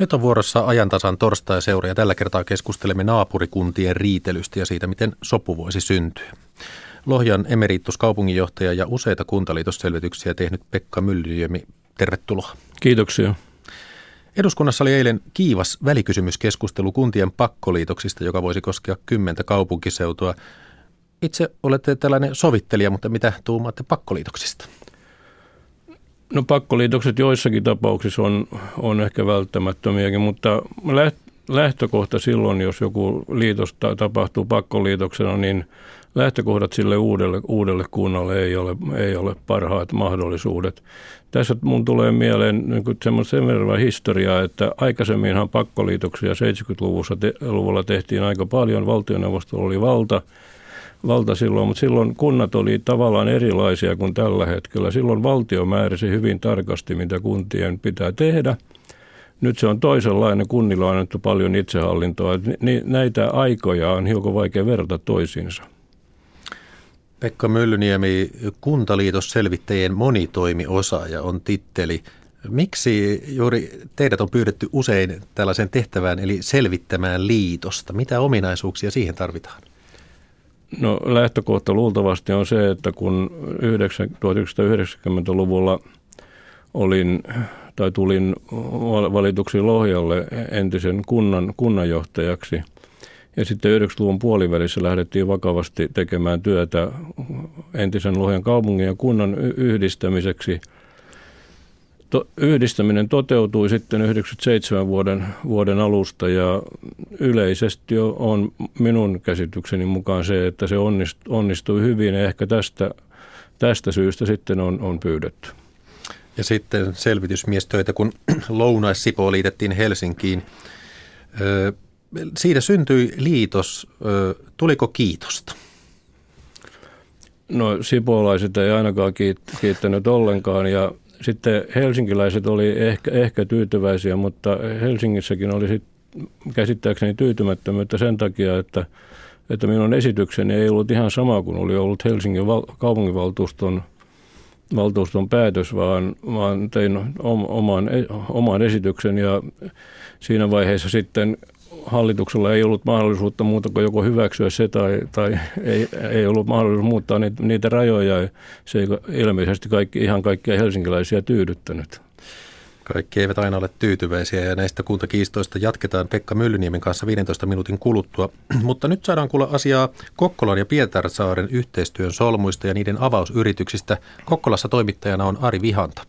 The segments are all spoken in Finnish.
Nyt on vuorossa ajantasan torstai-seura ja tällä kertaa keskustelemme naapurikuntien riitelystä ja siitä, miten sopu voisi syntyä. Lohjan kaupunginjohtaja ja useita kuntaliitosselvityksiä tehnyt Pekka Myllyniemi, tervetuloa. Kiitoksia. Eduskunnassa oli eilen kiivas välikysymyskeskustelu kuntien pakkoliitoksista, joka voisi koskea kymmentä kaupunkiseutua. Itse olette tällainen sovittelija, mutta mitä tuumaatte pakkoliitoksista? No pakkoliitokset joissakin tapauksissa on, on ehkä välttämättömiäkin, mutta lähtökohta silloin, jos joku liitos tapahtuu pakkoliitoksena, niin lähtökohdat sille uudelle, uudelle kunnalle ei ole, ei ole parhaat mahdollisuudet. Tässä mun tulee mieleen niin sen verran historiaa, että aikaisemminhan pakkoliitoksia 70-luvulla te, luvulla tehtiin aika paljon, valtioneuvostolla oli valta – valta silloin, mutta silloin kunnat oli tavallaan erilaisia kuin tällä hetkellä. Silloin valtio määräsi hyvin tarkasti, mitä kuntien pitää tehdä. Nyt se on toisenlainen, kunnilla on annettu paljon itsehallintoa. Näitä aikoja on hiukan vaikea verrata toisiinsa. Pekka Myllyniemi, Kuntaliitosselvittäjien monitoimiosaaja on titteli. Miksi juuri teidät on pyydetty usein tällaisen tehtävään, eli selvittämään liitosta? Mitä ominaisuuksia siihen tarvitaan? No lähtökohta luultavasti on se, että kun 1990-luvulla olin tai tulin valituksi Lohjalle entisen kunnan kunnanjohtajaksi ja sitten 90-luvun puolivälissä lähdettiin vakavasti tekemään työtä entisen Lohjan kaupungin ja kunnan yhdistämiseksi – to, yhdistäminen toteutui sitten 97 vuoden, vuoden alusta ja yleisesti on minun käsitykseni mukaan se, että se onnistui, onnistui hyvin ja ehkä tästä, tästä syystä sitten on, on pyydetty. Ja sitten selvitysmiestöitä, kun Lounais-Sipo liitettiin Helsinkiin. siitä syntyi liitos. tuliko kiitosta? No sipolaiset ei ainakaan kiittänyt ollenkaan ja sitten helsinkiläiset oli ehkä, ehkä tyytyväisiä, mutta Helsingissäkin oli sit käsittääkseni tyytymättömyyttä sen takia, että, että minun esitykseni ei ollut ihan sama kuin oli ollut Helsingin val, kaupunginvaltuuston valtuuston päätös, vaan, vaan tein oman, oman esityksen ja siinä vaiheessa sitten hallituksella ei ollut mahdollisuutta muuta kuin joko hyväksyä se tai, tai ei, ei ollut mahdollisuus muuttaa niitä, niitä rajoja. Se ei ilmeisesti kaikki, ihan kaikkia helsinkiläisiä tyydyttänyt. Kaikki eivät aina ole tyytyväisiä ja näistä kuntakiistoista jatketaan Pekka Myllyniemen kanssa 15 minuutin kuluttua. Mutta nyt saadaan kuulla asiaa Kokkolan ja Pietarsaaren yhteistyön solmuista ja niiden avausyrityksistä. Kokkolassa toimittajana on Ari Vihanta.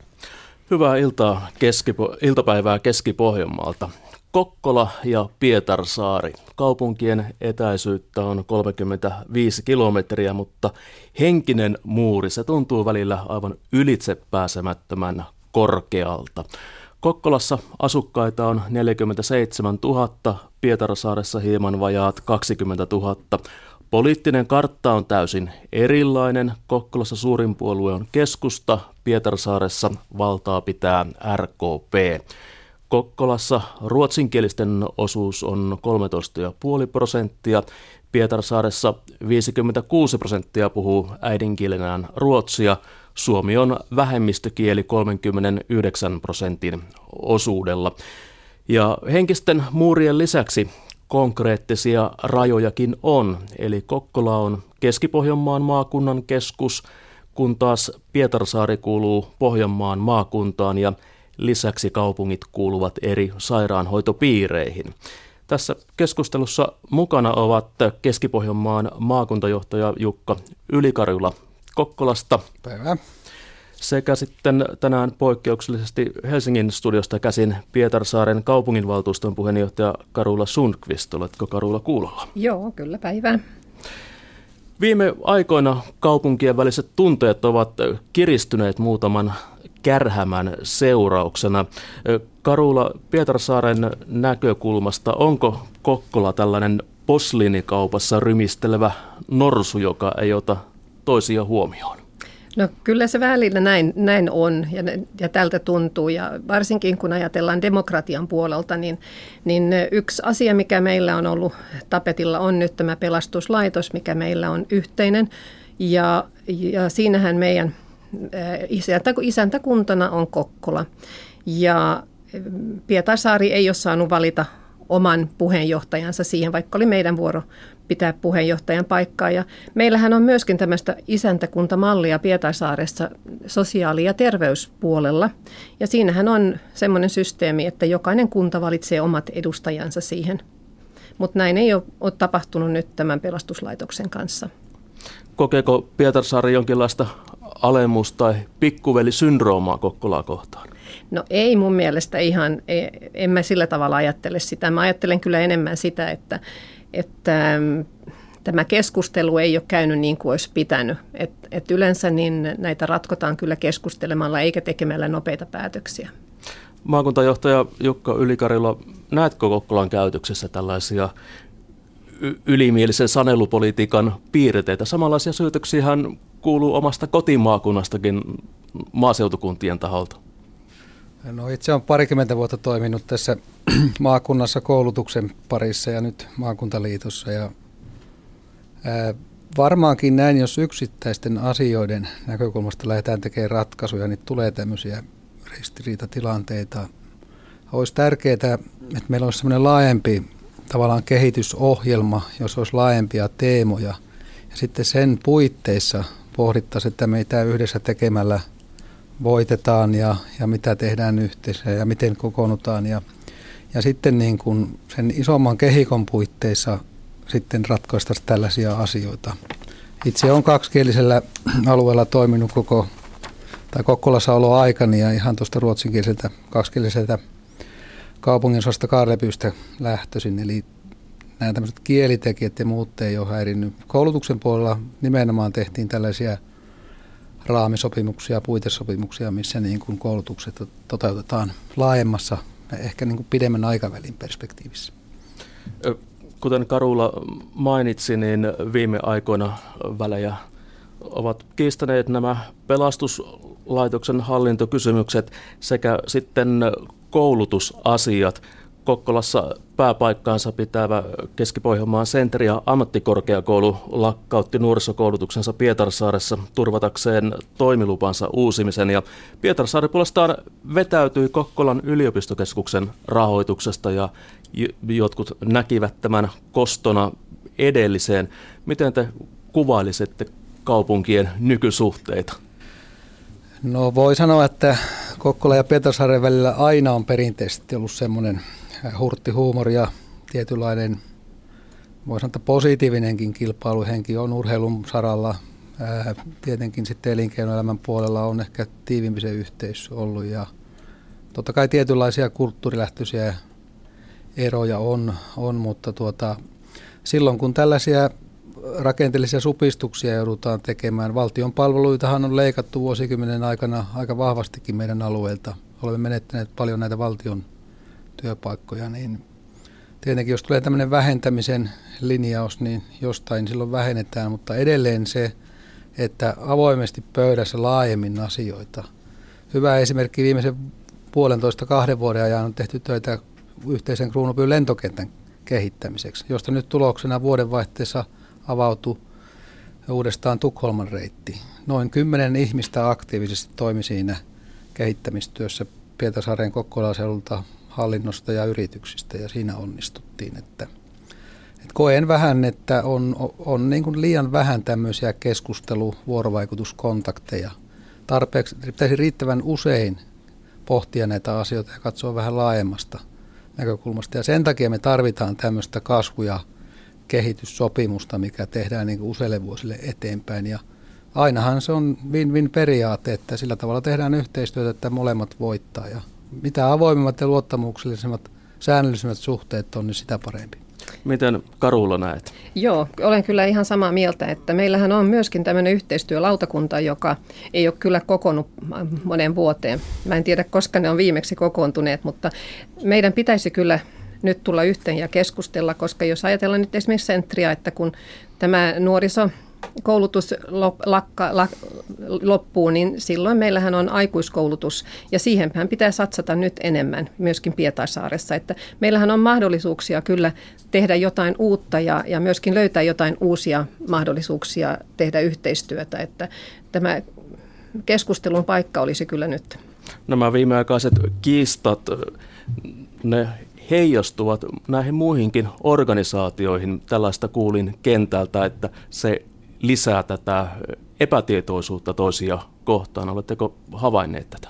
Hyvää iltaa, keskipo- iltapäivää Keski-Pohjanmaalta. Kokkola ja Pietarsaari. Kaupunkien etäisyyttä on 35 kilometriä, mutta henkinen muuri, se tuntuu välillä aivan ylitse pääsemättömän korkealta. Kokkolassa asukkaita on 47 000, Pietarsaaressa hieman vajaat 20 000. Poliittinen kartta on täysin erilainen. Kokkolassa suurin puolue on keskusta, Pietarsaaressa valtaa pitää RKP. Kokkolassa ruotsinkielisten osuus on 13,5 prosenttia. Pietarsaaressa 56 prosenttia puhuu äidinkielenään ruotsia. Suomi on vähemmistökieli 39 prosentin osuudella. Ja henkisten muurien lisäksi konkreettisia rajojakin on. Eli Kokkola on Keski-Pohjanmaan maakunnan keskus, kun taas Pietarsaari kuuluu Pohjanmaan maakuntaan ja – Lisäksi kaupungit kuuluvat eri sairaanhoitopiireihin. Tässä keskustelussa mukana ovat Keski-Pohjanmaan maakuntajohtaja Jukka Ylikarjula Kokkolasta. Päivää. Sekä sitten tänään poikkeuksellisesti Helsingin studiosta käsin Pietarsaaren kaupunginvaltuuston puheenjohtaja Karula Sundqvist. Oletko Karula kuulolla? Joo, kyllä päivää. Viime aikoina kaupunkien väliset tunteet ovat kiristyneet muutaman kärhämän seurauksena. Karula Pietarsaaren näkökulmasta, onko Kokkola tällainen posliinikaupassa rymistelevä norsu, joka ei ota toisia huomioon? No kyllä se välillä näin, näin on ja, ja tältä tuntuu ja varsinkin kun ajatellaan demokratian puolelta, niin, niin yksi asia, mikä meillä on ollut tapetilla on nyt tämä pelastuslaitos, mikä meillä on yhteinen ja, ja siinähän meidän isäntä, isäntäkuntana on Kokkola. Ja Pietarsaari ei ole saanut valita oman puheenjohtajansa siihen, vaikka oli meidän vuoro pitää puheenjohtajan paikkaa. Ja meillähän on myöskin tämmöistä isäntäkuntamallia Pietarsaaressa sosiaali- ja terveyspuolella. Ja siinähän on semmoinen systeemi, että jokainen kunta valitsee omat edustajansa siihen. Mutta näin ei ole, ole tapahtunut nyt tämän pelastuslaitoksen kanssa. Kokeeko Pietarsaari jonkinlaista alemus- tai pikkuvelisyndroomaa Kokkolaa kohtaan? No ei mun mielestä ihan, e, en mä sillä tavalla ajattele sitä. Mä ajattelen kyllä enemmän sitä, että, että mm, tämä keskustelu ei ole käynyt niin kuin olisi pitänyt. Et, et yleensä niin näitä ratkotaan kyllä keskustelemalla eikä tekemällä nopeita päätöksiä. Maakuntajohtaja Jukka Ylikarilla, näetkö Kokkolan käytöksessä tällaisia ylimielisen sanelupolitiikan piirteitä? Samanlaisia syytöksiä kuuluu omasta kotimaakunnastakin maaseutukuntien taholta. No itse olen parikymmentä vuotta toiminut tässä maakunnassa koulutuksen parissa ja nyt maakuntaliitossa. Ja, ää, varmaankin näin, jos yksittäisten asioiden näkökulmasta lähdetään tekemään ratkaisuja, niin tulee tämmöisiä ristiriitatilanteita. Olisi tärkeää, että meillä olisi semmoinen laajempi tavallaan kehitysohjelma, jos olisi laajempia teemoja. Ja sitten sen puitteissa pohdittaisiin, että meitä yhdessä tekemällä – voitetaan ja, ja mitä tehdään yhteensä ja miten kokoonnutaan. Ja, ja sitten niin kuin sen isomman kehikon puitteissa sitten ratkaista tällaisia asioita. Itse olen kaksikielisellä alueella toiminut koko, tai Kokkolassa aikani ja ihan tuosta ruotsinkieliseltä kaksikieliseltä kaupunginosasta Karlepyystä lähtöisin. Eli nämä tämmöiset kielitekijät ja muut ei ole häirinnyt. Koulutuksen puolella nimenomaan tehtiin tällaisia – raamisopimuksia, puitesopimuksia, missä niin kuin koulutukset toteutetaan laajemmassa, ehkä niin kuin pidemmän aikavälin perspektiivissä. Kuten Karula mainitsi, niin viime aikoina välejä ovat kiistäneet nämä pelastuslaitoksen hallintokysymykset sekä sitten koulutusasiat. Kokkolassa pääpaikkaansa pitävä Keski-Pohjanmaan senteri ja ammattikorkeakoulu lakkautti nuorisokoulutuksensa Pietarsaaressa turvatakseen toimilupansa uusimisen. Ja Pietarsaari puolestaan vetäytyi Kokkolan yliopistokeskuksen rahoituksesta ja jotkut näkivät tämän kostona edelliseen. Miten te kuvailisitte kaupunkien nykysuhteita? No voi sanoa, että Kokkola ja Pietarsaaren välillä aina on perinteisesti ollut semmoinen hurtti huumori ja tietynlainen, voi sanoa, positiivinenkin kilpailuhenki on urheilun saralla. Tietenkin sitten elinkeinoelämän puolella on ehkä tiivimpi se yhteys ollut ja totta kai tietynlaisia kulttuurilähtöisiä eroja on, on mutta tuota, silloin kun tällaisia rakenteellisia supistuksia joudutaan tekemään. Valtion palveluitahan on leikattu vuosikymmenen aikana aika vahvastikin meidän alueelta. Olemme menettäneet paljon näitä valtion työpaikkoja, niin tietenkin jos tulee tämmöinen vähentämisen linjaus, niin jostain silloin vähennetään, mutta edelleen se, että avoimesti pöydässä laajemmin asioita. Hyvä esimerkki viimeisen puolentoista kahden vuoden ajan on tehty töitä yhteisen kruunupyyn lentokentän kehittämiseksi, josta nyt tuloksena vuodenvaihteessa avautui uudestaan Tukholman reitti. Noin kymmenen ihmistä aktiivisesti toimi siinä kehittämistyössä Pietasaaren Kokkola-seudulta hallinnosta ja yrityksistä ja siinä onnistuttiin. Että, että koen vähän, että on, on niin kuin liian vähän tämmöisiä keskustelu-, vuorovaikutuskontakteja. Tarpeeksi pitäisi riittävän usein pohtia näitä asioita ja katsoa vähän laajemmasta näkökulmasta. Ja sen takia me tarvitaan tämmöistä kasvu- ja kehityssopimusta, mikä tehdään niin useille vuosille eteenpäin. Ja ainahan se on win-win periaate, että sillä tavalla tehdään yhteistyötä, että molemmat voittaa. Ja mitä avoimemmat ja luottamuksellisemmat, säännöllisemmät suhteet on, niin sitä parempi. Miten Karulla näet? Joo, olen kyllä ihan samaa mieltä, että meillähän on myöskin tämmöinen yhteistyölautakunta, joka ei ole kyllä kokonut monen vuoteen. Mä en tiedä, koska ne on viimeksi kokoontuneet, mutta meidän pitäisi kyllä nyt tulla yhteen ja keskustella, koska jos ajatellaan nyt esimerkiksi sentriä, että kun tämä nuoriso koulutus lakka, lak, loppuu, niin silloin meillähän on aikuiskoulutus ja siihenhän pitää satsata nyt enemmän myöskin Pietarsaaressa. Että meillähän on mahdollisuuksia kyllä tehdä jotain uutta ja, ja myöskin löytää jotain uusia mahdollisuuksia tehdä yhteistyötä. Että tämä keskustelun paikka olisi kyllä nyt. Nämä viimeaikaiset kiistat, ne heijastuvat näihin muihinkin organisaatioihin. Tällaista kuulin kentältä, että se lisää tätä epätietoisuutta toisia kohtaan. Oletteko havainneet tätä?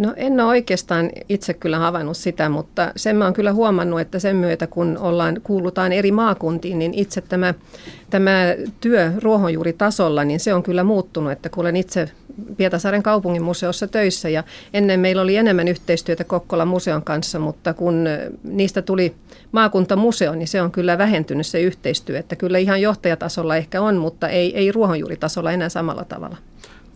No en ole oikeastaan itse kyllä havainnut sitä, mutta sen mä oon kyllä huomannut, että sen myötä kun ollaan, kuulutaan eri maakuntiin, niin itse tämä, tämä työ ruohonjuuritasolla, niin se on kyllä muuttunut, että kun olen itse Pietasaaren kaupungin museossa töissä ja ennen meillä oli enemmän yhteistyötä Kokkolan museon kanssa, mutta kun niistä tuli maakuntamuseo, niin se on kyllä vähentynyt se yhteistyö, että kyllä ihan johtajatasolla ehkä on, mutta ei, ei ruohonjuuritasolla enää samalla tavalla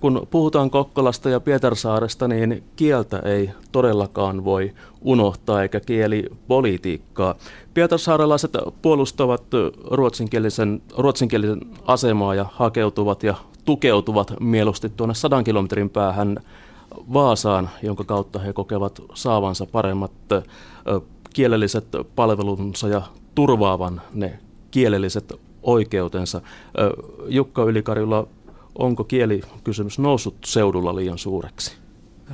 kun puhutaan Kokkolasta ja Pietarsaaresta, niin kieltä ei todellakaan voi unohtaa eikä kielipolitiikkaa. Pietarsaarelaiset puolustavat ruotsinkielisen, ruotsinkielisen asemaa ja hakeutuvat ja tukeutuvat mieluusti tuonne sadan kilometrin päähän Vaasaan, jonka kautta he kokevat saavansa paremmat kielelliset palvelunsa ja turvaavan ne kielelliset oikeutensa. Jukka Ylikarjula, onko kielikysymys noussut seudulla liian suureksi?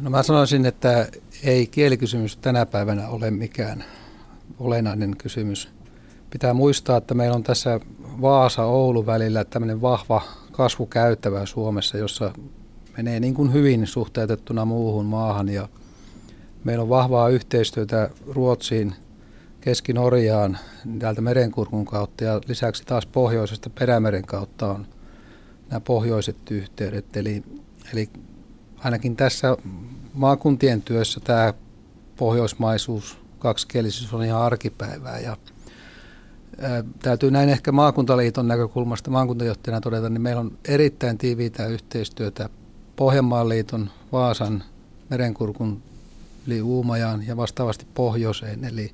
No mä sanoisin, että ei kielikysymys tänä päivänä ole mikään olennainen kysymys. Pitää muistaa, että meillä on tässä Vaasa-Oulu välillä tämmöinen vahva kasvukäyttävä Suomessa, jossa menee niin kuin hyvin suhteutettuna muuhun maahan ja meillä on vahvaa yhteistyötä Ruotsiin, Keski-Norjaan täältä merenkurkun kautta ja lisäksi taas pohjoisesta perämeren kautta on – nämä pohjoiset yhteydet. Eli, eli ainakin tässä maakuntien työssä tämä pohjoismaisuus, kaksikielisyys on ihan arkipäivää. Ja, ää, täytyy näin ehkä maakuntaliiton näkökulmasta maakuntajohtajana todeta, niin meillä on erittäin tiiviitä yhteistyötä Pohjanmaan liiton, Vaasan, Merenkurkun yli Uumajaan ja vastaavasti pohjoiseen. Eli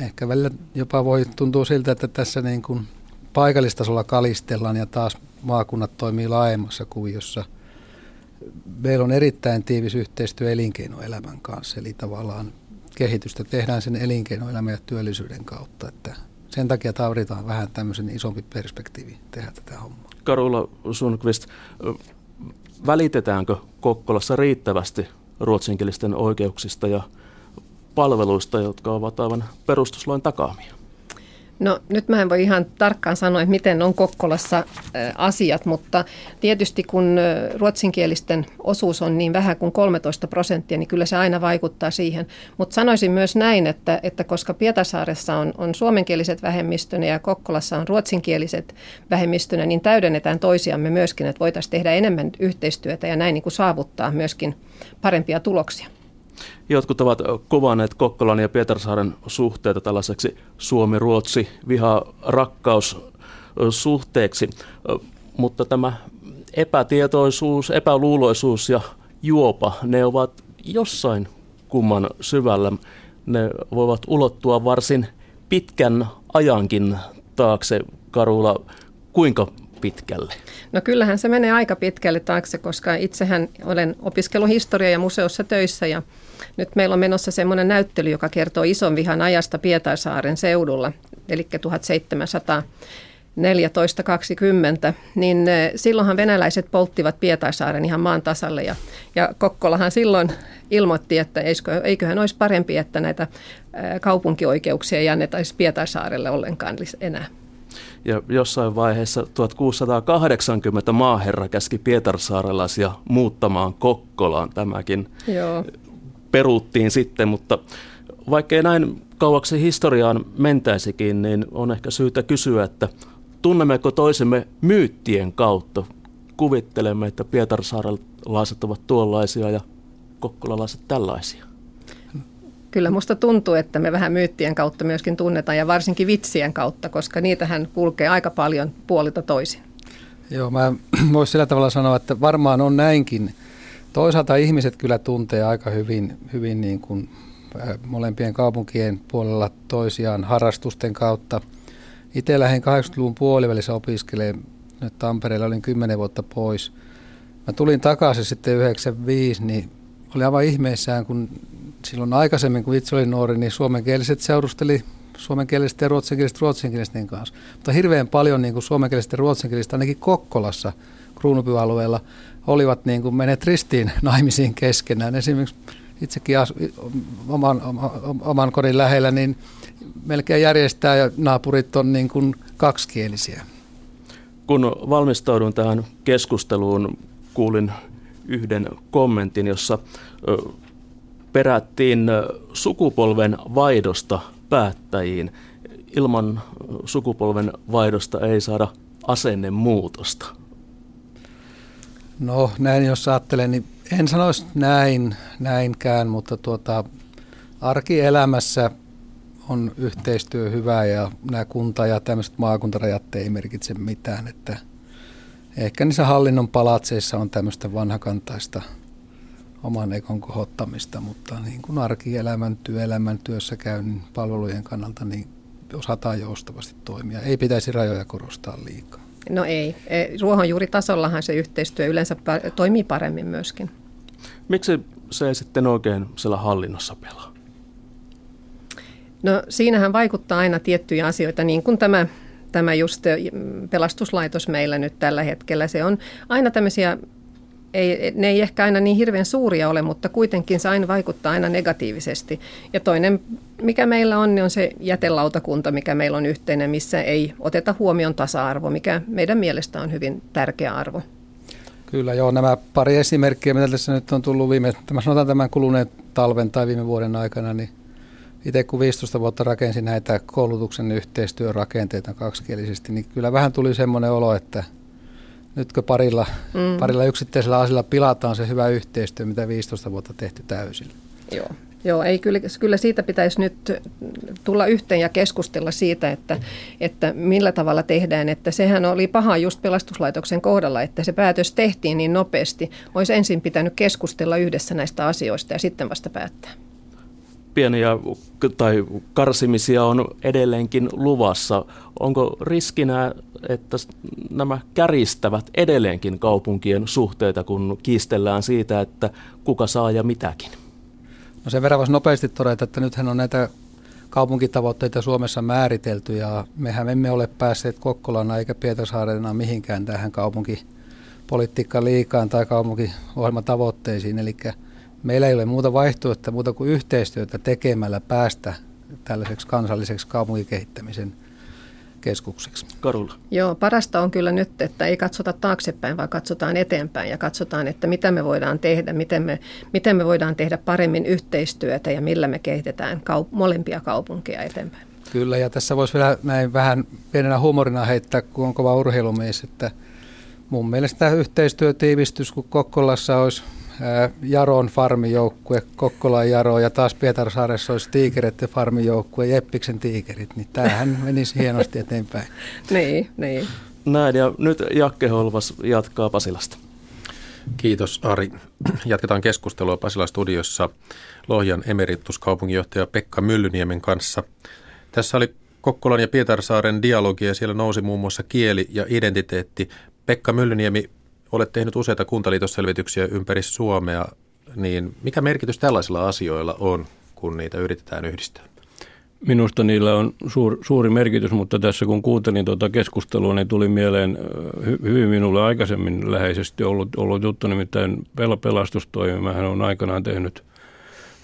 ehkä välillä jopa voi tuntua siltä, että tässä niin kuin paikallistasolla kalistellaan ja taas maakunnat toimii laajemmassa kuviossa. Meillä on erittäin tiivis yhteistyö elinkeinoelämän kanssa, eli tavallaan kehitystä tehdään sen elinkeinoelämän ja työllisyyden kautta, että sen takia tarvitaan vähän tämmöisen isompi perspektiivi tehdä tätä hommaa. Karula Sundqvist, välitetäänkö Kokkolassa riittävästi ruotsinkielisten oikeuksista ja palveluista, jotka ovat aivan perustuslain takaamia? No nyt mä en voi ihan tarkkaan sanoa, että miten on Kokkolassa asiat, mutta tietysti kun ruotsinkielisten osuus on niin vähän kuin 13 prosenttia, niin kyllä se aina vaikuttaa siihen. Mutta sanoisin myös näin, että, että koska Pietasaaressa on, on suomenkieliset vähemmistönä ja Kokkolassa on ruotsinkieliset vähemmistönä, niin täydennetään toisiamme myöskin, että voitaisiin tehdä enemmän yhteistyötä ja näin niin kuin saavuttaa myöskin parempia tuloksia. Jotkut ovat kuvanneet Kokkolan ja Pietarsaaren suhteita tällaiseksi Suomi-Ruotsi viha-rakkaussuhteeksi, mutta tämä epätietoisuus, epäluuloisuus ja juopa, ne ovat jossain kumman syvällä. Ne voivat ulottua varsin pitkän ajankin taakse, Karula. Kuinka pitkälle? No kyllähän se menee aika pitkälle taakse, koska itsehän olen opiskeluhistoria ja museossa töissä ja nyt meillä on menossa semmoinen näyttely, joka kertoo ison vihan ajasta Pietarsaaren seudulla, eli 1700 14.20, niin eh, silloinhan venäläiset polttivat Pietarsaaren ihan maan tasalle ja, ja Kokkolahan silloin ilmoitti, että eiköhän olisi parempi, että näitä eh, kaupunkioikeuksia ei annettaisi Pietarsaarelle ollenkaan enää. Ja jossain vaiheessa 1680 maaherra käski pietarsaarelaisia muuttamaan Kokkolaan. Tämäkin Joo. peruuttiin sitten, mutta vaikkei näin kauaksi historiaan mentäisikin, niin on ehkä syytä kysyä, että tunnemmeko toisemme myyttien kautta? Kuvittelemme, että pietarsaarelaiset ovat tuollaisia ja kokkolalaiset tällaisia. Kyllä musta tuntuu, että me vähän myyttien kautta myöskin tunnetaan ja varsinkin vitsien kautta, koska niitähän kulkee aika paljon puolilta toisin. Joo, mä voisin sillä tavalla sanoa, että varmaan on näinkin. Toisaalta ihmiset kyllä tuntee aika hyvin, hyvin niin kuin molempien kaupunkien puolella toisiaan harrastusten kautta. Itse lähdin 80-luvun puolivälissä opiskelemaan. Nyt Tampereella olin 10 vuotta pois. Mä tulin takaisin sitten 95, niin oli aivan ihmeissään, kun silloin aikaisemmin, kun itse olin nuori, niin suomenkieliset seurusteli suomenkieliset ja ruotsinkieliset ruotsinkielisten kanssa. Mutta hirveän paljon niin kuin suomenkieliset ja ruotsinkieliset ainakin Kokkolassa kruunupyalueella olivat niin kuin menet ristiin naimisiin keskenään. Esimerkiksi itsekin asu, oman, oman kodin lähellä, niin melkein järjestää ja naapurit on niin kuin kaksikielisiä. Kun valmistaudun tähän keskusteluun, kuulin yhden kommentin, jossa perättiin sukupolven vaihdosta päättäjiin. Ilman sukupolven vaihdosta ei saada asennemuutosta. No näin jos ajattelen, niin en sanoisi näin, näinkään, mutta tuota, arkielämässä on yhteistyö hyvä ja nämä kunta- ja tämmöiset maakuntarajat ei merkitse mitään. Että ehkä niissä hallinnon palatseissa on tämmöistä vanhakantaista oman ekon kohottamista, mutta niin kuin arkielämän, työelämän, työssäkäynnin palvelujen kannalta niin osataan joustavasti toimia. Ei pitäisi rajoja korostaa liikaa. No ei. E, ruohonjuuritasollahan se yhteistyö yleensä toimii paremmin myöskin. Miksi se ei sitten oikein siellä hallinnossa pelaa? No siinähän vaikuttaa aina tiettyjä asioita, niin kuin tämä, tämä just pelastuslaitos meillä nyt tällä hetkellä. Se on aina tämmöisiä ei, ne ei ehkä aina niin hirveän suuria ole, mutta kuitenkin se aina vaikuttaa aina negatiivisesti. Ja toinen, mikä meillä on, niin on se jätelautakunta, mikä meillä on yhteinen, missä ei oteta huomioon tasa-arvo, mikä meidän mielestä on hyvin tärkeä arvo. Kyllä joo, nämä pari esimerkkiä, mitä tässä nyt on tullut viime, mä sanotaan tämän kuluneen talven tai viime vuoden aikana, niin itse kun 15 vuotta rakensin näitä koulutuksen yhteistyörakenteita kaksikielisesti, niin kyllä vähän tuli semmoinen olo, että – nytkö parilla, mm. parilla yksittäisellä asialla pilataan se hyvä yhteistyö, mitä 15 vuotta tehty täysillä. Joo. Joo, ei, kyllä, kyllä siitä pitäisi nyt tulla yhteen ja keskustella siitä, että, että millä tavalla tehdään. Että sehän oli paha just pelastuslaitoksen kohdalla, että se päätös tehtiin niin nopeasti. Olisi ensin pitänyt keskustella yhdessä näistä asioista ja sitten vasta päättää pieniä tai karsimisia on edelleenkin luvassa. Onko riskinä, että nämä käristävät edelleenkin kaupunkien suhteita, kun kiistellään siitä, että kuka saa ja mitäkin? No sen verran voisi nopeasti todeta, että nythän on näitä kaupunkitavoitteita Suomessa määritelty ja mehän emme ole päässeet Kokkolana eikä Pietarsaarena mihinkään tähän kaupunkipolitiikkaan liikaan tai kaupunkiohjelmatavoitteisiin. Eli meillä ei ole muuta vaihtoehtoa muuta kuin yhteistyötä tekemällä päästä tällaiseksi kansalliseksi kaupunkikehittämisen keskukseksi. Karula. Joo, parasta on kyllä nyt, että ei katsota taaksepäin, vaan katsotaan eteenpäin ja katsotaan, että mitä me voidaan tehdä, miten me, miten me voidaan tehdä paremmin yhteistyötä ja millä me kehitetään kaup- molempia kaupunkeja eteenpäin. Kyllä, ja tässä voisi vielä näin vähän pienenä huumorina heittää, kun on kova urheilumies, että mun mielestä yhteistyötiivistys, kun Kokkolassa olisi Jaron farmijoukkue, Kokkolan Jaro ja taas Pietarsaaressa olisi Tiikereiden farmijoukkue, Jeppiksen Tiikerit, niin tämähän menisi hienosti eteenpäin. niin, niin. Näin ja nyt Jakke Holvas jatkaa Pasilasta. Kiitos Ari. Jatketaan keskustelua Pasilan studiossa Lohjan emerituskaupunginjohtaja Pekka Myllyniemen kanssa. Tässä oli Kokkolan ja Pietarsaaren dialogi ja siellä nousi muun muassa kieli ja identiteetti. Pekka Myllyniemi, olet tehnyt useita kuntaliitosselvityksiä ympäri Suomea, niin mikä merkitys tällaisilla asioilla on, kun niitä yritetään yhdistää? Minusta niillä on suur, suuri merkitys, mutta tässä kun kuuntelin tuota keskustelua, niin tuli mieleen hy, hyvin minulle aikaisemmin läheisesti ollut, ollut juttu, nimittäin pel, pelastustoimi. Mähän on aikanaan tehnyt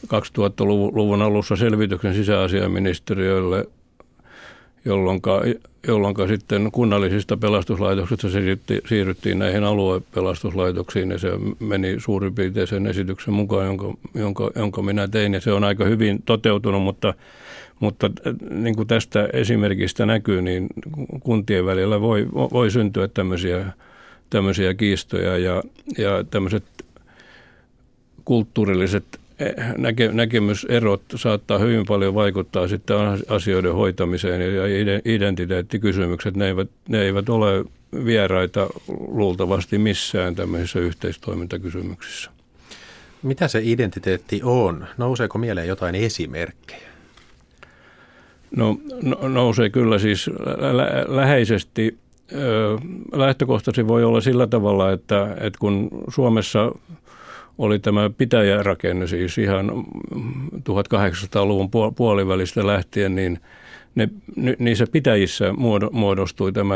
2000-luvun alussa selvityksen sisäasiaministeriölle jolloin, sitten kunnallisista pelastuslaitoksista siirryttiin näihin aluepelastuslaitoksiin ja se meni suurin piirtein sen esityksen mukaan, jonka, jonka, jonka minä tein. Ja se on aika hyvin toteutunut, mutta, mutta niin kuin tästä esimerkistä näkyy, niin kuntien välillä voi, voi syntyä tämmöisiä, tämmöisiä kiistoja ja, ja tämmöiset kulttuurilliset näke, näkemyserot saattaa hyvin paljon vaikuttaa sitten asioiden hoitamiseen ja identiteettikysymykset, ne eivät, ne eivät ole vieraita luultavasti missään tämmöisissä yhteistoimintakysymyksissä. Mitä se identiteetti on? Nouseeko mieleen jotain esimerkkejä? No, no nousee kyllä siis lä- läheisesti. Lähtökohtaisesti voi olla sillä tavalla, että, että kun Suomessa oli tämä pitäjärakenne siis ihan 1800-luvun puolivälistä lähtien, niin ne, niissä pitäjissä muodostui tämä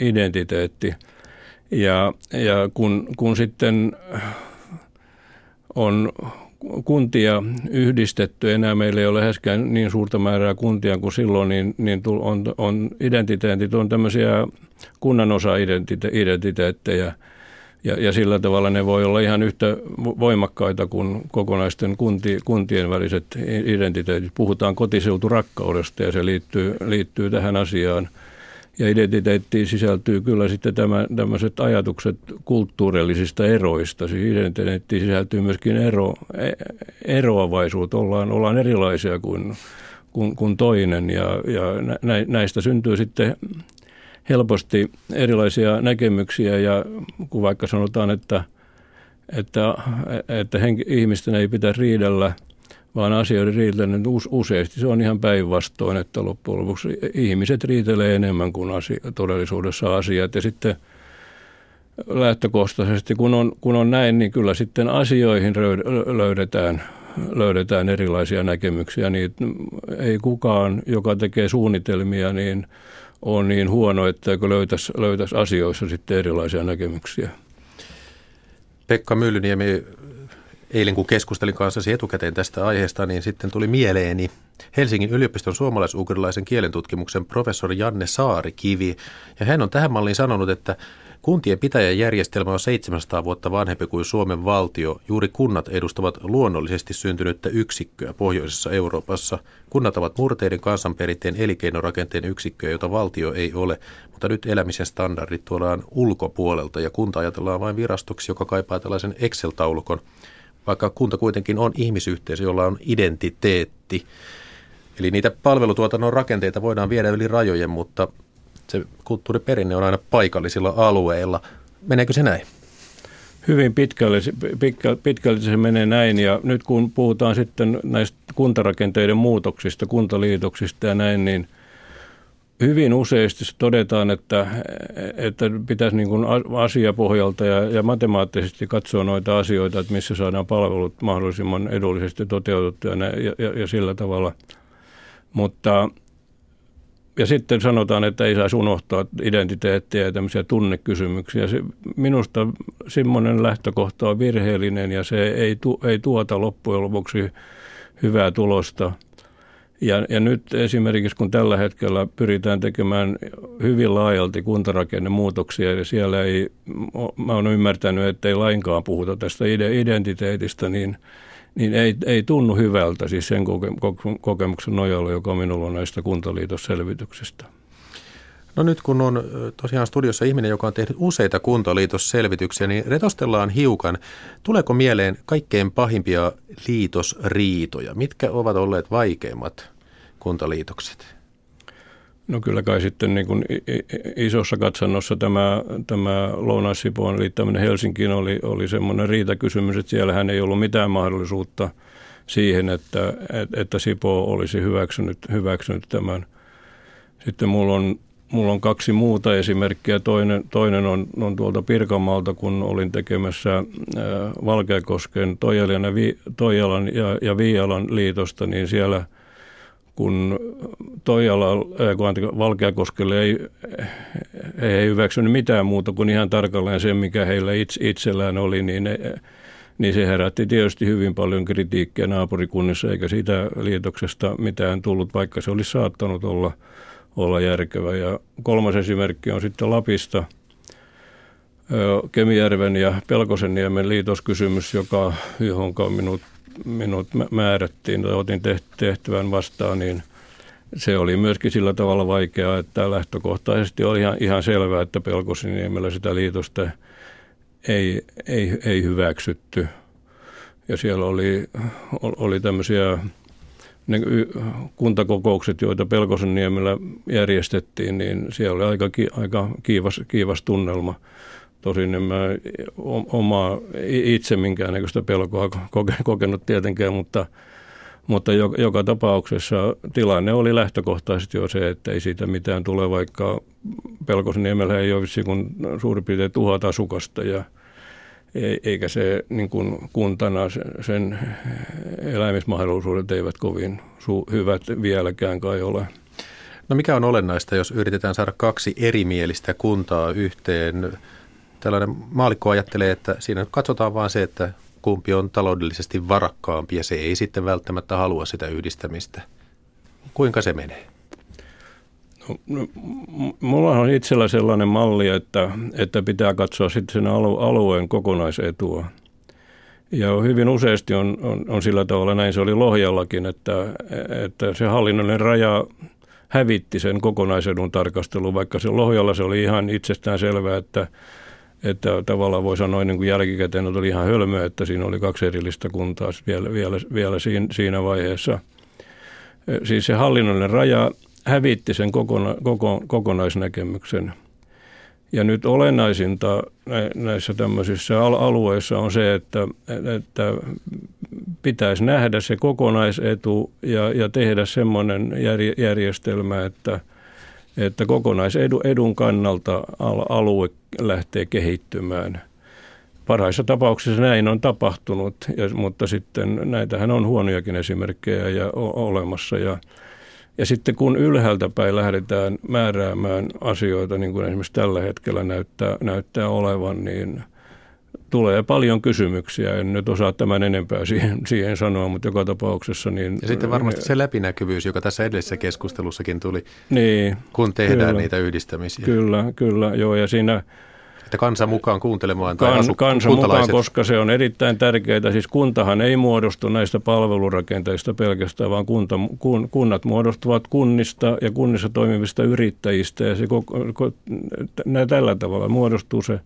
identiteetti. Ja, ja kun, kun sitten on kuntia yhdistetty, enää meillä ei ole läheskään niin suurta määrää kuntia kuin silloin, niin, niin on, on identiteetit, on tämmöisiä kunnanosa-identiteettejä, ja, ja sillä tavalla ne voi olla ihan yhtä voimakkaita kuin kokonaisten kunti, kuntien väliset identiteetit. Puhutaan kotiseuturakkaudesta ja se liittyy, liittyy tähän asiaan – ja identiteettiin sisältyy kyllä sitten tämä, tämmöiset ajatukset kulttuurillisista eroista. Siis identiteettiin sisältyy myöskin ero, e, eroavaisuutta. Ollaan, ollaan erilaisia kuin, kuin, kuin toinen ja, ja näistä syntyy sitten helposti erilaisia näkemyksiä ja kun vaikka sanotaan, että, että, että henki, ihmisten ei pitäisi riidellä – vaan asioiden riiteleminen useasti. Se on ihan päinvastoin, että loppujen lopuksi ihmiset riitelee enemmän kuin asia, todellisuudessa asiat. Ja sitten lähtökohtaisesti, kun on, kun on näin, niin kyllä sitten asioihin löydetään, löydetään erilaisia näkemyksiä. Niin ei kukaan, joka tekee suunnitelmia, niin on niin huono, että löytäisi, löytäisi asioissa sitten erilaisia näkemyksiä. Pekka Myllyniemi, eilen kun keskustelin kanssasi etukäteen tästä aiheesta, niin sitten tuli mieleeni Helsingin yliopiston suomalais-ugrilaisen kielentutkimuksen professori Janne Saarikivi. Ja hän on tähän malliin sanonut, että kuntien pitäjäjärjestelmä on 700 vuotta vanhempi kuin Suomen valtio. Juuri kunnat edustavat luonnollisesti syntynyttä yksikköä pohjoisessa Euroopassa. Kunnat ovat murteiden kansanperinteen elinkeinorakenteen yksikköä, jota valtio ei ole, mutta nyt elämisen standardit tuodaan ulkopuolelta ja kunta ajatellaan vain virastoksi, joka kaipaa tällaisen Excel-taulukon – vaikka kunta kuitenkin on ihmisyhteisö, jolla on identiteetti. Eli niitä palvelutuotannon rakenteita voidaan viedä yli rajojen, mutta se kulttuuriperinne on aina paikallisilla alueilla. Meneekö se näin? Hyvin pitkälle, pitkälle se menee näin ja nyt kun puhutaan sitten näistä kuntarakenteiden muutoksista, kuntaliitoksista ja näin, niin hyvin useasti todetaan, että, että pitäisi niin kuin asiapohjalta ja, ja matemaattisesti katsoa noita asioita, että missä saadaan palvelut mahdollisimman edullisesti toteutettua ja, ja, ja sillä tavalla. Mutta ja sitten sanotaan, että ei saisi unohtaa identiteettiä ja tämmöisiä tunnekysymyksiä. Se, minusta semmoinen lähtökohta on virheellinen ja se ei, tu, ei tuota loppujen lopuksi hyvää tulosta – ja, ja nyt esimerkiksi kun tällä hetkellä pyritään tekemään hyvin laajalti kuntarakennemuutoksia ja siellä ei, mä olen ymmärtänyt, että ei lainkaan puhuta tästä identiteetistä, niin, niin ei, ei tunnu hyvältä siis sen kokemuksen nojalla, joka minulla on näistä kuntaliitosselvityksistä. No nyt kun on tosiaan studiossa ihminen, joka on tehnyt useita kuntaliitosselvityksiä, niin retostellaan hiukan. Tuleeko mieleen kaikkein pahimpia liitosriitoja? Mitkä ovat olleet vaikeimmat kuntaliitokset? No kyllä kai sitten niin kuin isossa katsannossa tämä, tämä Lounais-Sipoon liittäminen Helsinkiin oli, oli semmoinen riitakysymys, että siellähän ei ollut mitään mahdollisuutta siihen, että, että Sipo olisi hyväksynyt, hyväksynyt tämän. Sitten mulla on Mulla on kaksi muuta esimerkkiä. Toinen, toinen on, on tuolta Pirkanmaalta, kun olin tekemässä Valkeakosken Toijalan ja, ja, ja Viialan liitosta, niin siellä kun Toijala, kun Valkeakoskelle ei, ei hyväksynyt mitään muuta kuin ihan tarkalleen sen, mikä heillä itse, itsellään oli, niin, ne, niin se herätti tietysti hyvin paljon kritiikkiä naapurikunnissa, eikä siitä liitoksesta mitään tullut, vaikka se olisi saattanut olla – olla järkevä. Ja kolmas esimerkki on sitten Lapista, Kemijärven ja Pelkosenniemen liitoskysymys, joka, johon minut, minut määrättiin tai otin tehtävän vastaan, niin se oli myöskin sillä tavalla vaikeaa, että lähtökohtaisesti oli ihan, ihan selvää, että Pelkosenniemellä sitä liitosta ei, ei, ei hyväksytty. Ja siellä oli, oli tämmöisiä ne kuntakokoukset, joita Pelkosenniemellä järjestettiin, niin siellä oli aika, aika kiivas, kiivas tunnelma. Tosin en mä omaa itse minkäännäköistä pelkoa kokenut tietenkään, mutta, mutta joka, tapauksessa tilanne oli lähtökohtaisesti jo se, että ei siitä mitään tule, vaikka Pelkosenniemellä ei ole vissi kuin suurin piirtein tuhat asukasta ja – eikä se niin kuin kuntana sen eläimismahdollisuudet eivät kovin su- hyvät vieläkään kai ole. No mikä on olennaista, jos yritetään saada kaksi erimielistä kuntaa yhteen tällainen maalikko ajattelee, että siinä katsotaan vaan se, että kumpi on taloudellisesti varakkaampi ja se ei sitten välttämättä halua sitä yhdistämistä. Kuinka se menee? No, no mulla on itsellä sellainen malli, että, että pitää katsoa sitten sen alueen kokonaisetua. Ja hyvin useasti on, on, on sillä tavalla, näin se oli Lohjallakin, että, että se hallinnollinen raja hävitti sen kokonaisedun tarkastelun, vaikka se Lohjalla se oli ihan itsestään selvää, että, että tavallaan voi sanoa niin kuin jälkikäteen, että oli ihan hölmöä, että siinä oli kaksi erillistä kuntaa vielä, vielä, vielä siinä, siinä vaiheessa. Siis se hallinnollinen raja hävitti sen kokona, koko, kokonaisnäkemyksen – ja nyt olennaisinta näissä tämmöisissä alueissa on se, että, että pitäisi nähdä se kokonaisetu ja, ja tehdä semmoinen järjestelmä, että, että kokonaisedun kannalta alue lähtee kehittymään. Parhaissa tapauksissa näin on tapahtunut, mutta sitten näitähän on huonojakin esimerkkejä ja olemassa. Ja, ja sitten kun ylhäältä päin lähdetään määräämään asioita, niin kuin esimerkiksi tällä hetkellä näyttää, näyttää olevan, niin tulee paljon kysymyksiä. En nyt osaa tämän enempää siihen, siihen sanoa, mutta joka tapauksessa. Niin, ja sitten varmasti se läpinäkyvyys, joka tässä edellisessä keskustelussakin tuli, niin, kun tehdään kyllä, niitä yhdistämisiä. Kyllä, kyllä, joo. Ja siinä että kansa mukaan kuuntelemaan tai kan, kansa mukaan, koska se on erittäin tärkeää. Siis kuntahan ei muodostu näistä palvelurakenteista pelkästään, vaan kunta, kun, kunnat muodostuvat kunnista ja kunnissa toimivista yrittäjistä. Ja se, tällä tavalla muodostuu se,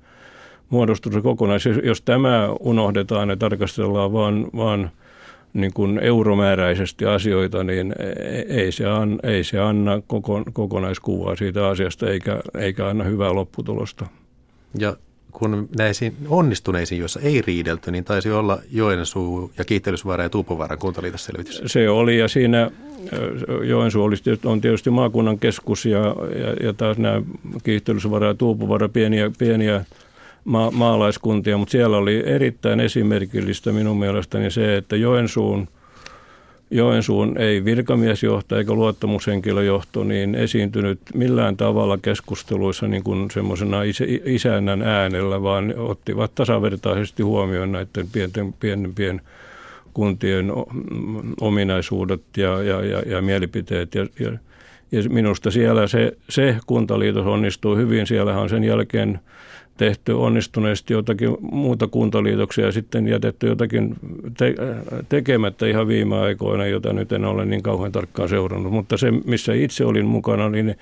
muodostuu se kokonaisuus. Jos tämä unohdetaan ja tarkastellaan vaan, vaan niin kuin euromääräisesti asioita, niin ei se, an, ei se anna koko, kokonaiskuvaa siitä asiasta eikä, eikä anna hyvää lopputulosta. Ja kun näisiin onnistuneisiin, joissa ei riidelty, niin taisi olla Joensuu ja Kiihtelysvaara ja Tuupovaaran kuntaliitosselvitys. Se oli ja siinä Joensuu oli, on tietysti maakunnan keskus ja, ja, ja taas nämä Kiihtelysvaara ja Tuupovaara pieniä, pieniä ma- maalaiskuntia, mutta siellä oli erittäin esimerkillistä minun mielestäni se, että Joensuun – Joensuun ei virkamiesjohto eikä luottamushenkilöjohto niin esiintynyt millään tavalla keskusteluissa niin kuin semmoisena isä, isännän äänellä, vaan ottivat tasavertaisesti huomioon näiden pienten, pienempien kuntien ominaisuudet ja, ja, ja, ja mielipiteet. Ja, ja, ja minusta siellä se, se kuntaliitos onnistui hyvin. Siellähän on sen jälkeen tehty onnistuneesti jotakin muuta kuntaliitoksia ja sitten jätetty jotakin te- tekemättä ihan viime aikoina, jota nyt en ole niin kauhean tarkkaan seurannut. Mutta se, missä itse olin mukana, niin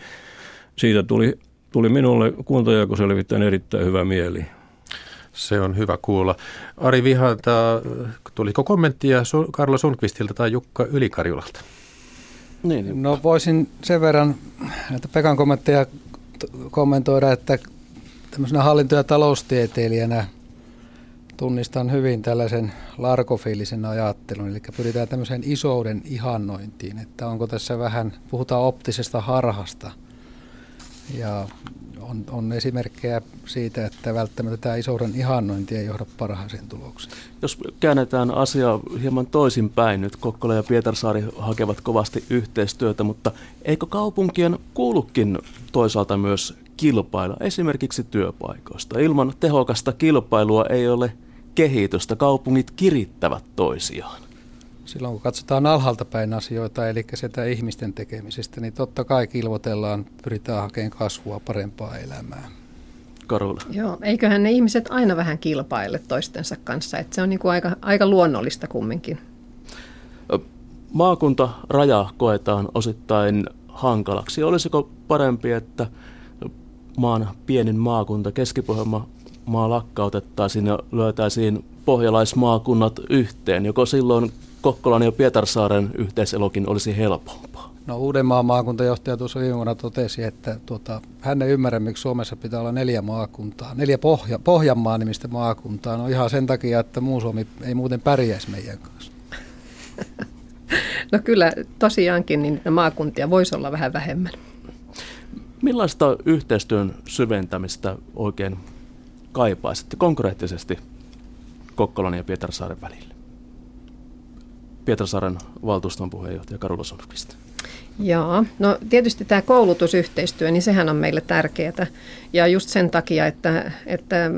siitä tuli, tuli minulle kuntajakoselvittäin erittäin hyvä mieli. Se on hyvä kuulla. Ari Vihanta, tuliko kommenttia Karlo Sundqvistilta tai Jukka Ylikarjulalta? Niin, no voisin sen verran näitä Pekan kommentteja kommentoida, että tämmöisenä hallinto- ja taloustieteilijänä tunnistan hyvin tällaisen larkofiilisen ajattelun, eli pyritään tämmöiseen isouden ihannointiin, että onko tässä vähän, puhutaan optisesta harhasta, ja on, on esimerkkejä siitä, että välttämättä tämä isouden ihannointi ei johda parhaaseen tulokseen. Jos käännetään asia hieman toisinpäin, nyt Kokkola ja Pietarsaari hakevat kovasti yhteistyötä, mutta eikö kaupunkien kuulukin toisaalta myös kilpailla esimerkiksi työpaikoista. Ilman tehokasta kilpailua ei ole kehitystä. Kaupungit kirittävät toisiaan. Silloin kun katsotaan alhaalta päin asioita, eli sitä ihmisten tekemisestä, niin totta kai kilvotellaan, pyritään hakemaan kasvua, parempaa elämää. Karula. Joo, eiköhän ne ihmiset aina vähän kilpaile toistensa kanssa, että se on niin kuin aika, aika luonnollista kumminkin. Maakuntaraja koetaan osittain hankalaksi. Olisiko parempi, että maan pienin maakunta, keski maa lakkautettaisiin ja lyötäisiin pohjalaismaakunnat yhteen, joko silloin Kokkolan ja Pietarsaaren yhteiselokin olisi helpompaa? No Uudenmaan maakuntajohtaja tuossa viime vuonna totesi, että tuota, hän ei ymmärrä, miksi Suomessa pitää olla neljä maakuntaa, neljä Pohja, Pohjanmaa nimistä maakuntaa. No ihan sen takia, että muu Suomi ei muuten pärjäisi meidän kanssa. No kyllä tosiaankin niin maakuntia voisi olla vähän vähemmän. Millaista yhteistyön syventämistä oikein kaipaisitte konkreettisesti Kokkolan ja Pietarsaaren välillä? Pietarsaaren valtuuston puheenjohtaja Karula Sundqvist. Joo, no tietysti tämä koulutusyhteistyö, niin sehän on meille tärkeää. Ja just sen takia, että, että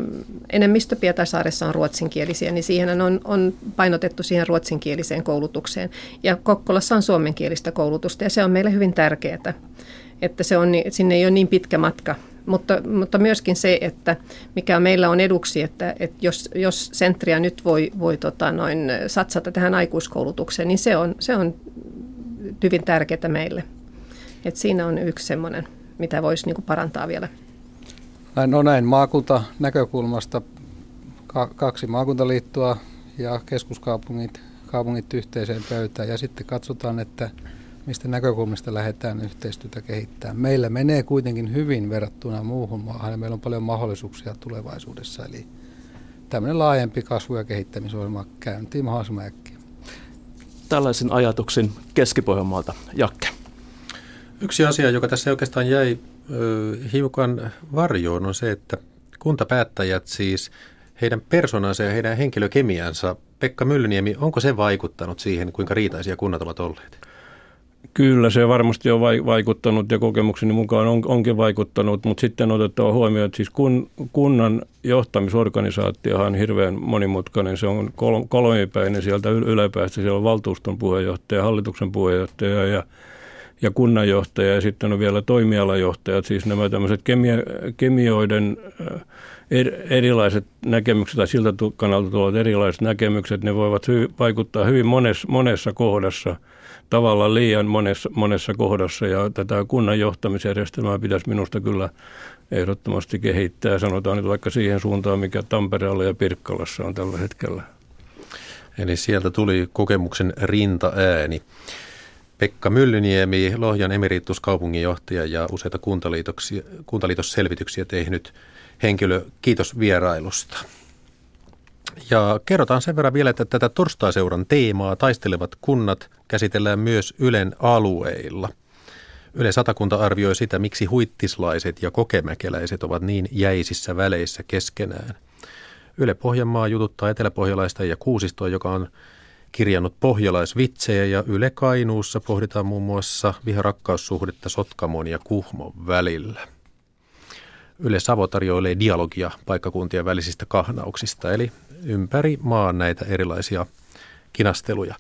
enemmistö Pietarsaaressa on ruotsinkielisiä, niin siihen on, on painotettu siihen ruotsinkieliseen koulutukseen. Ja Kokkolassa on suomenkielistä koulutusta ja se on meille hyvin tärkeää, että se on, sinne ei ole niin pitkä matka mutta, mutta myöskin se, että mikä meillä on eduksi, että, että jos, jos Sentria nyt voi, voi tota noin, satsata tähän aikuiskoulutukseen, niin se on, se on hyvin tärkeää meille. Et siinä on yksi semmoinen, mitä voisi niinku parantaa vielä. No näin maakunta näkökulmasta kaksi maakuntaliittoa ja keskuskaupungit kaupungit yhteiseen pöytään ja sitten katsotaan, että mistä näkökulmista lähdetään yhteistyötä kehittämään. Meillä menee kuitenkin hyvin verrattuna muuhun maahan ja meillä on paljon mahdollisuuksia tulevaisuudessa. Eli tämmöinen laajempi kasvu- ja kehittämisohjelma käyntiin mahdollisimman äkkiä. Tällaisin ajatuksin Keski-Pohjanmaalta. Jakke. Yksi asia, joka tässä oikeastaan jäi ö, hiukan varjoon, on se, että kuntapäättäjät siis, heidän persoonansa ja heidän henkilökemiansa, Pekka Myllyniemi, onko se vaikuttanut siihen, kuinka riitaisia kunnat ovat olleet? Kyllä se varmasti on vaikuttanut ja kokemukseni mukaan on, onkin vaikuttanut, mutta sitten otettava huomioon, että siis kun, kunnan johtamisorganisaatiohan on hirveän monimutkainen. Se on kol, kolmipäinen sieltä yläpäästä. Siellä on valtuuston puheenjohtaja, hallituksen puheenjohtaja ja, ja kunnanjohtaja ja sitten on vielä toimialajohtajat. Siis nämä tämmöiset kemia, kemioiden er, erilaiset näkemykset tai siltä kannalta tulevat erilaiset näkemykset, ne voivat hy, vaikuttaa hyvin monessa, monessa kohdassa – tavallaan liian monessa, monessa kohdassa ja tätä kunnan johtamisjärjestelmää pitäisi minusta kyllä ehdottomasti kehittää. Sanotaan nyt vaikka siihen suuntaan, mikä Tampereella ja Pirkkalassa on tällä hetkellä. Eli sieltä tuli kokemuksen rintaääni. Pekka Myllyniemi, Lohjan emerituskaupunginjohtaja ja useita kuntaliitosselvityksiä tehnyt henkilö. Kiitos vierailusta. Ja kerrotaan sen verran vielä, että tätä torstaiseuran teemaa taistelevat kunnat käsitellään myös Ylen alueilla. Yle Satakunta arvioi sitä, miksi huittislaiset ja kokemäkeläiset ovat niin jäisissä väleissä keskenään. Yle Pohjanmaa jututtaa eteläpohjalaista ja kuusistoa, joka on kirjannut pohjalaisvitsejä ja Yle Kainuussa pohditaan muun muassa viharakkaussuhdetta Sotkamon ja Kuhmon välillä. Yle Savo tarjoilee dialogia paikkakuntien välisistä kahnauksista, eli ympäri maan näitä erilaisia kinasteluja.